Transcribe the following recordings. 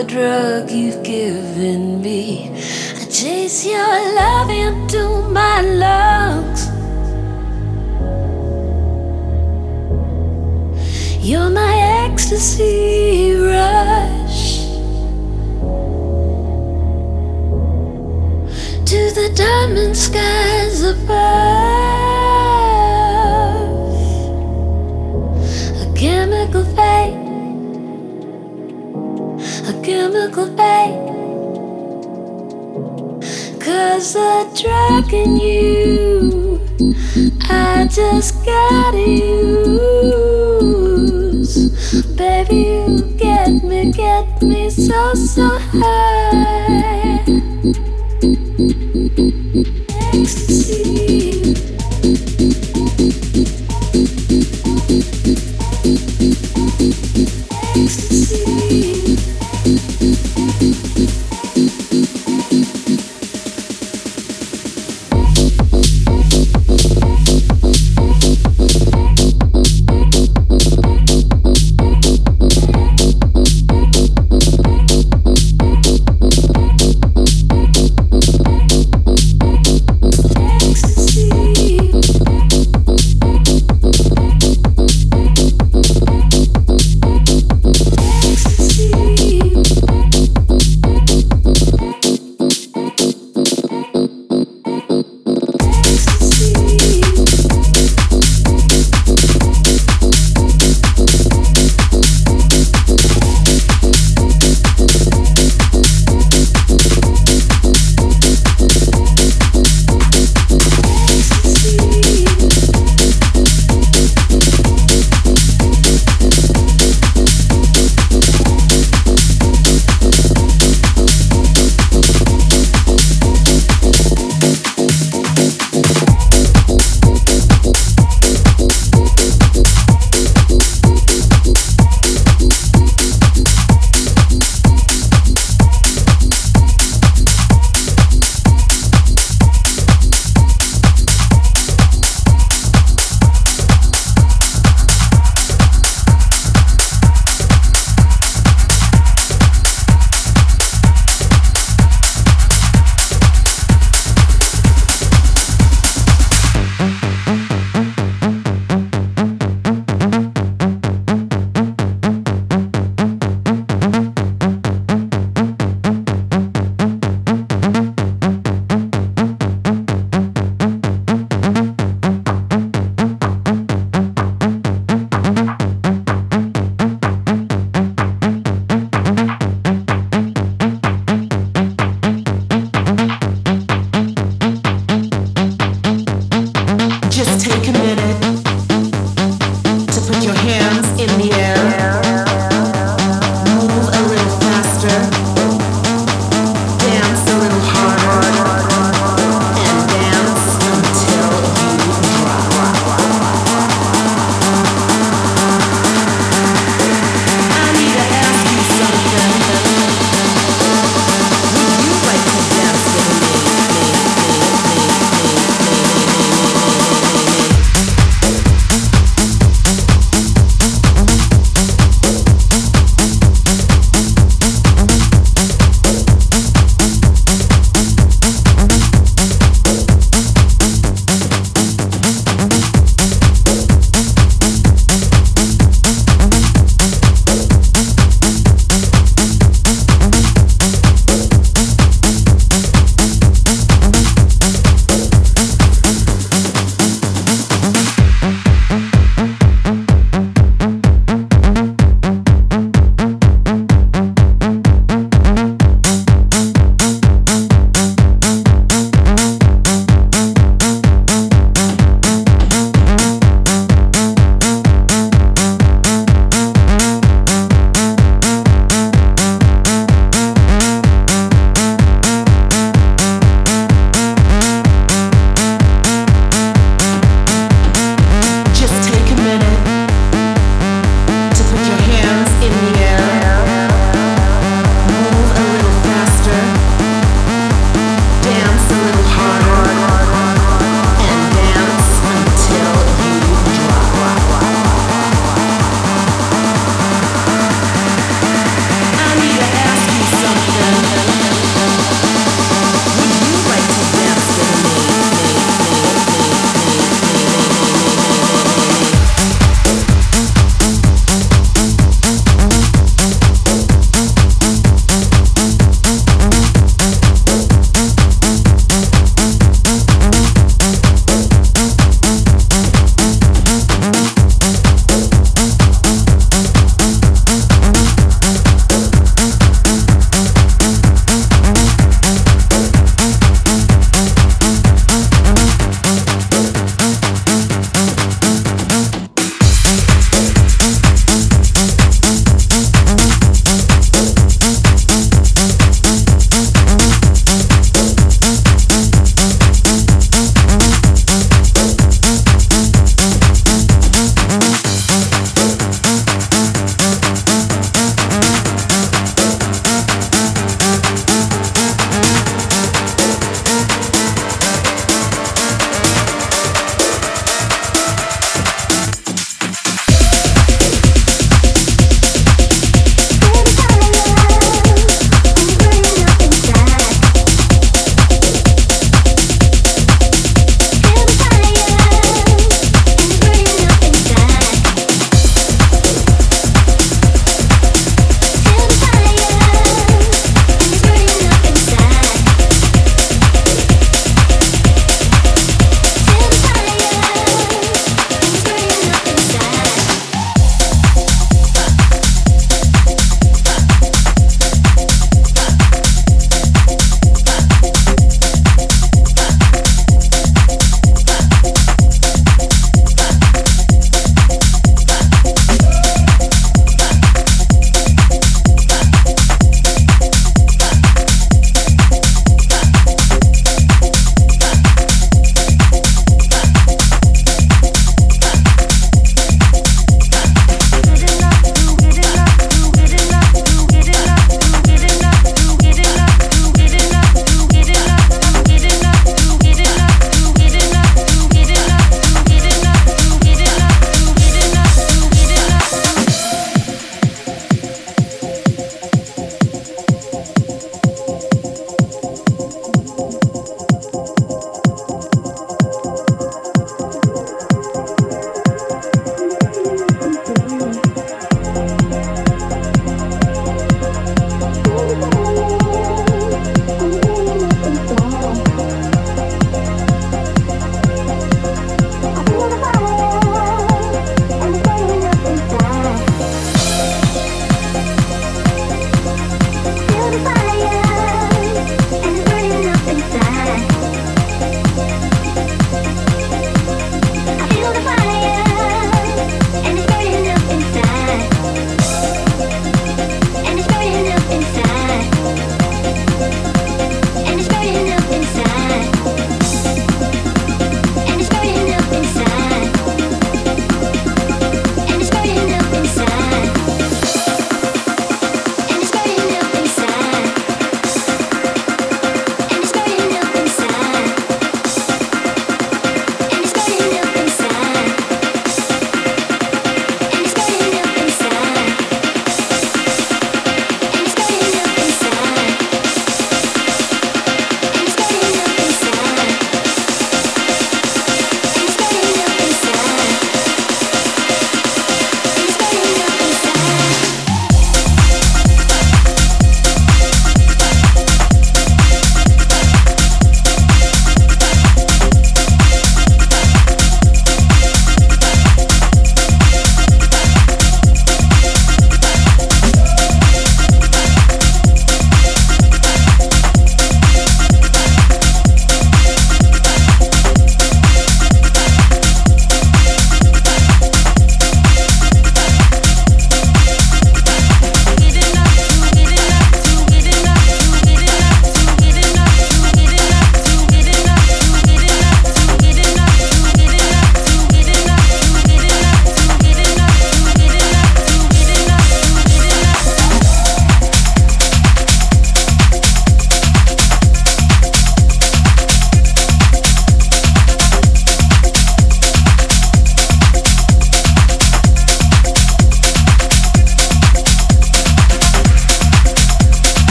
the drug you've given me. I chase your love into my lungs. You're my ecstasy rush to the diamond skies above. A chemical. Cause the drug in you, I just gotta use. Baby, you get me, get me so, so high. Ecstasy.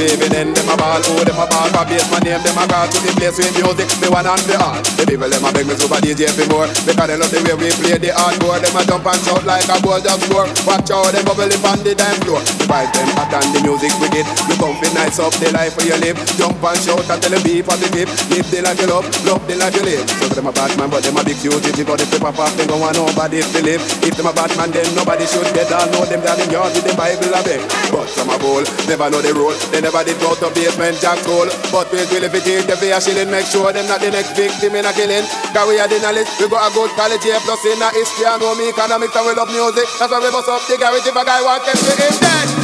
Receiving end, them a ball. Who them a ball for base, my name them a call. To the place with music, me one and the all. The people them a beg me super DJ for more. Because they love the way we play the hardcore. Them a jump and shout like a goal just score. Watch out, them bubble up on the dance floor. The vibe them hot and the music wicked. You come fi nice up the life where you live. Jump and shout and tell them be positive. Live the life you love, love the life you live. So them a bad man, but them a big fugitive. But if they pop off, they don't want nobody to live. If them a bad man, then nobody should get all know them down in yard with the Bible a beg. But some a bowl, never know the rule. They never did go to basement jack hole. But we will if it is the fear shilling, make sure them not the next victim in a killing. Cause we are the knowledge, we got a good college here, plus in a history and know me economics and we love music. That's why we bust up the garage if a guy want to be him dead.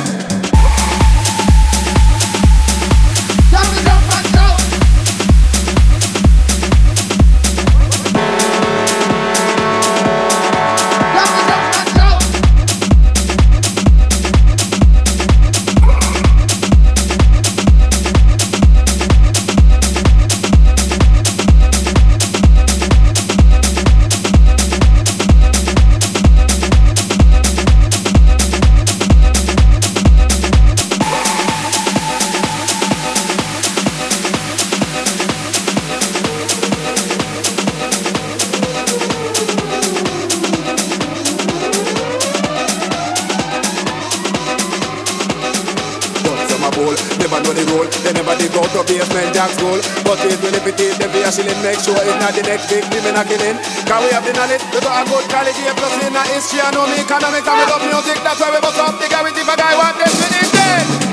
Make sure it's not the next victim in a killing. Cause we have the knowledge, we got a good college here, plus in a history and know me economics we love music. That's why we bust up the garage if a guy want them to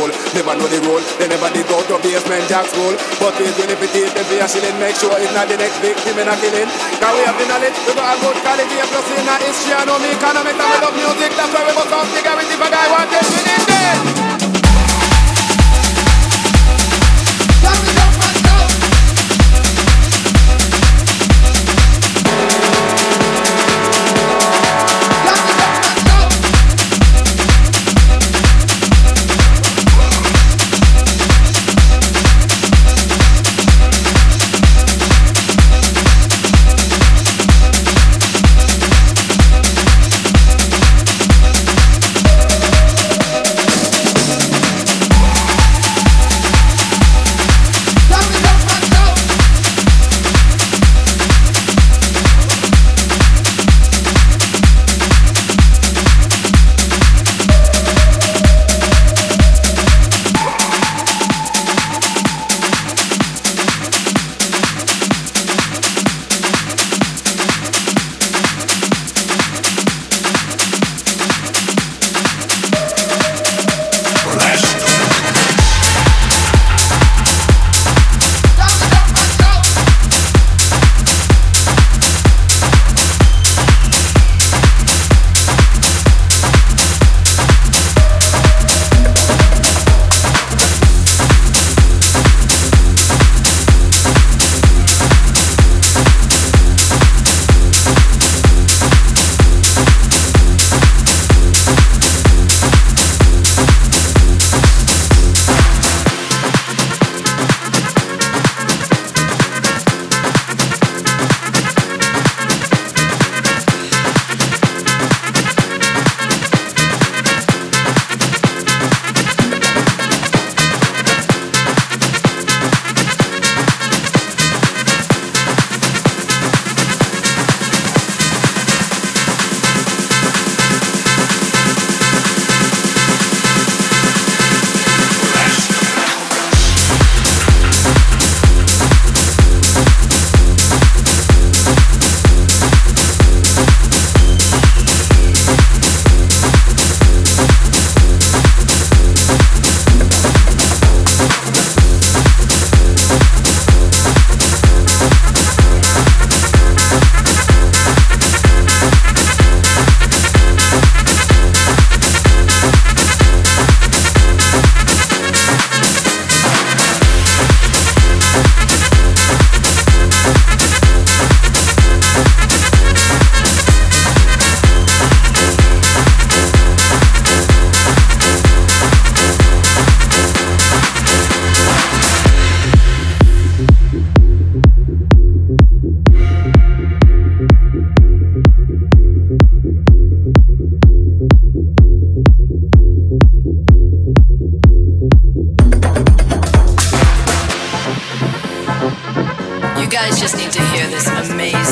hole. Never know the role, they never did go to basement jack school. But please when if it is, then a shilling, make sure it's not the next victim in a killing. Cause we have the knowledge, we got a good quality, a plus in our history, I know me economics, and we love music, that's why we must have the guarantee if a guy want it, we need it.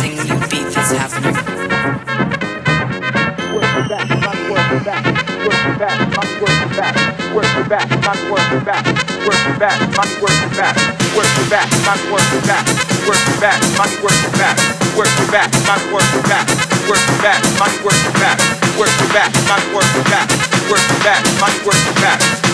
happening when you beat back. happening. Work back, work back, money working back. Work back, I'm working back. Work back, work back, money working back. Work back, I'm working back. Work back, work back, money working back. Work back, I'm working back. Work back, work back, money working back. Work back, I'm working back. Work back, work back, money working back. Work back, I'm working back.